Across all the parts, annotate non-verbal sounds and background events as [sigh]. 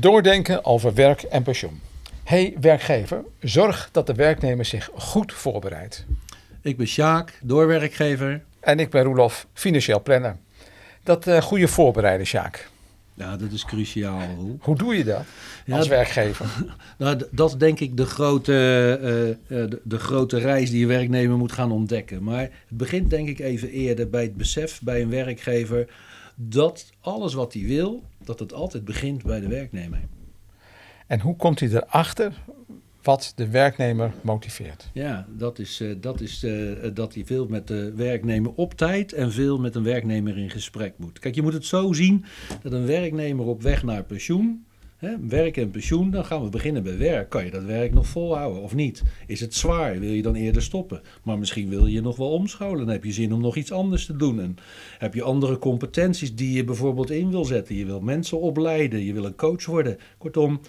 Doordenken over werk en pensioen. Hey werkgever, zorg dat de werknemer zich goed voorbereidt. Ik ben Sjaak, doorwerkgever. En ik ben Roelof, financieel planner. Dat uh, goede voorbereiden, Sjaak. Ja, dat is cruciaal. Hoe doe je dat als werkgever? [laughs] Nou, dat is denk ik de grote, uh, de, de, grote reis die je werknemer moet gaan ontdekken. Maar het begint denk ik even eerder bij het besef bij een werkgever dat alles wat hij wil, dat het altijd begint bij de werknemer. En hoe komt hij erachter wat de werknemer motiveert? Ja, dat is, uh, dat, is uh, dat hij veel met de werknemer op tijd en veel met een werknemer in gesprek moet. Kijk, je moet het zo zien dat een werknemer op weg naar pensioen Hè, werk en pensioen, dan gaan we beginnen bij werk. Kan je dat werk nog volhouden of niet? Is het zwaar? Wil je dan eerder stoppen? Maar misschien wil je nog wel omscholen. Dan heb je zin om nog iets anders te doen. En heb je andere competenties die je bijvoorbeeld in wil zetten. Je wil mensen opleiden. Je wil een coach worden. Kortom,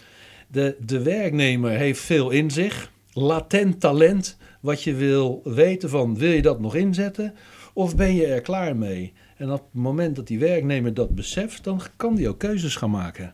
de, de werknemer heeft veel in zich. Latent talent. Wat je wil weten van, wil je dat nog inzetten? Of ben je er klaar mee? En op het moment dat die werknemer dat beseft, dan kan die ook keuzes gaan maken.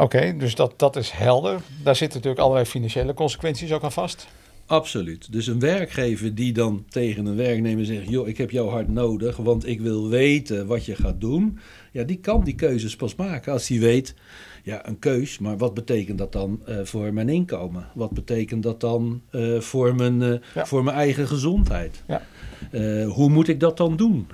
Oké, dus dat, dat is helder. Daar zitten natuurlijk allerlei financiële consequenties ook aan vast. Absoluut. Dus een werkgever die dan tegen een werknemer zegt: joh, ik heb jou hard nodig, want ik wil weten wat je gaat doen. Ja, die kan die keuzes pas maken als hij weet, ja, een keus, maar wat betekent dat dan uh, voor mijn inkomen? Wat betekent dat dan uh, voor, mijn, uh, ja. voor mijn eigen gezondheid? Ja. Hoe moet ik dat dan doen?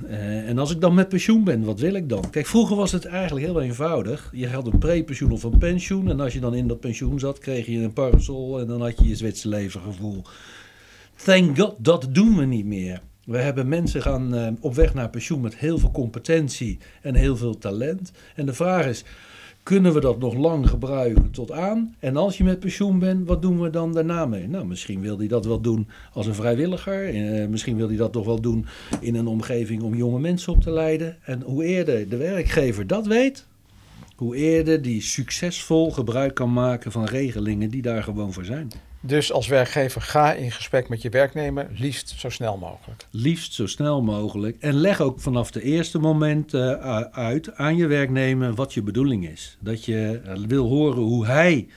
En als ik dan met pensioen ben, wat wil ik dan? Kijk, vroeger was het eigenlijk heel eenvoudig. Je had een prepensioen of een pensioen. En als je dan in dat pensioen zat, kreeg je een parasol en dan had je je Zwitserse levengevoel. Thank God, dat doen we niet meer. We hebben mensen gaan uh, op weg naar pensioen met heel veel competentie en heel veel talent. En de vraag is, kunnen we dat nog lang gebruiken tot aan? En als je met pensioen bent, wat doen we dan daarna mee? Nou, misschien wil hij dat wel doen als een vrijwilliger. Eh, misschien wil hij dat toch wel doen in een omgeving om jonge mensen op te leiden. En hoe eerder de werkgever dat weet, hoe eerder die succesvol gebruik kan maken van regelingen die daar gewoon voor zijn. Dus als werkgever ga in gesprek met je werknemer, liefst zo snel mogelijk. Liefst zo snel mogelijk. En leg ook vanaf de eerste moment uh, uit aan je werknemer wat je bedoeling is. Dat je wil horen hoe hij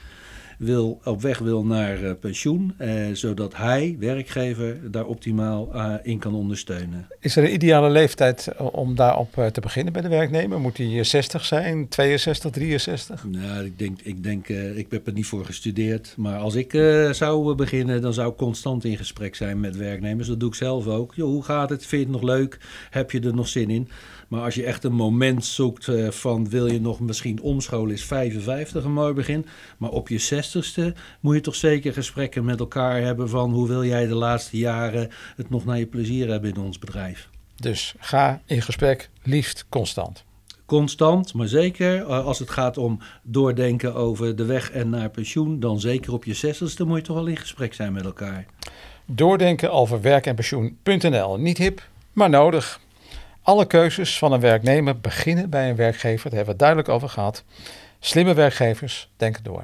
wil, op weg wil naar uh, pensioen, eh, zodat hij, werkgever, daar optimaal uh, in kan ondersteunen. Is er een ideale leeftijd om daarop te beginnen bij de werknemer? Moet hij 60 zijn, 62, 63? Nou, ik denk, ik, denk ik heb er niet voor gestudeerd, maar als ik zou beginnen, dan zou ik constant in gesprek zijn met werknemers. Dat doe ik zelf ook. Hoe gaat het? Vind je het nog leuk? Heb je er nog zin in? Maar als je echt een moment zoekt van wil je nog misschien omscholen, is 55 een mooi begin. Maar op je 60ste moet je toch zeker gesprekken met elkaar hebben van hoe wil jij de laatste jaren het nog naar je plezier hebben in ons bedrijf. Dus ga in gesprek, liefst constant. Constant, maar zeker als het gaat om doordenken over de weg en naar pensioen, dan zeker op je 60ste moet je toch wel in gesprek zijn met elkaar. Doordenken over werk en pensioen.nl. Niet hip, maar nodig. Alle keuzes van een werknemer beginnen bij een werkgever. Daar hebben we het duidelijk over gehad. Slimme werkgevers denken door.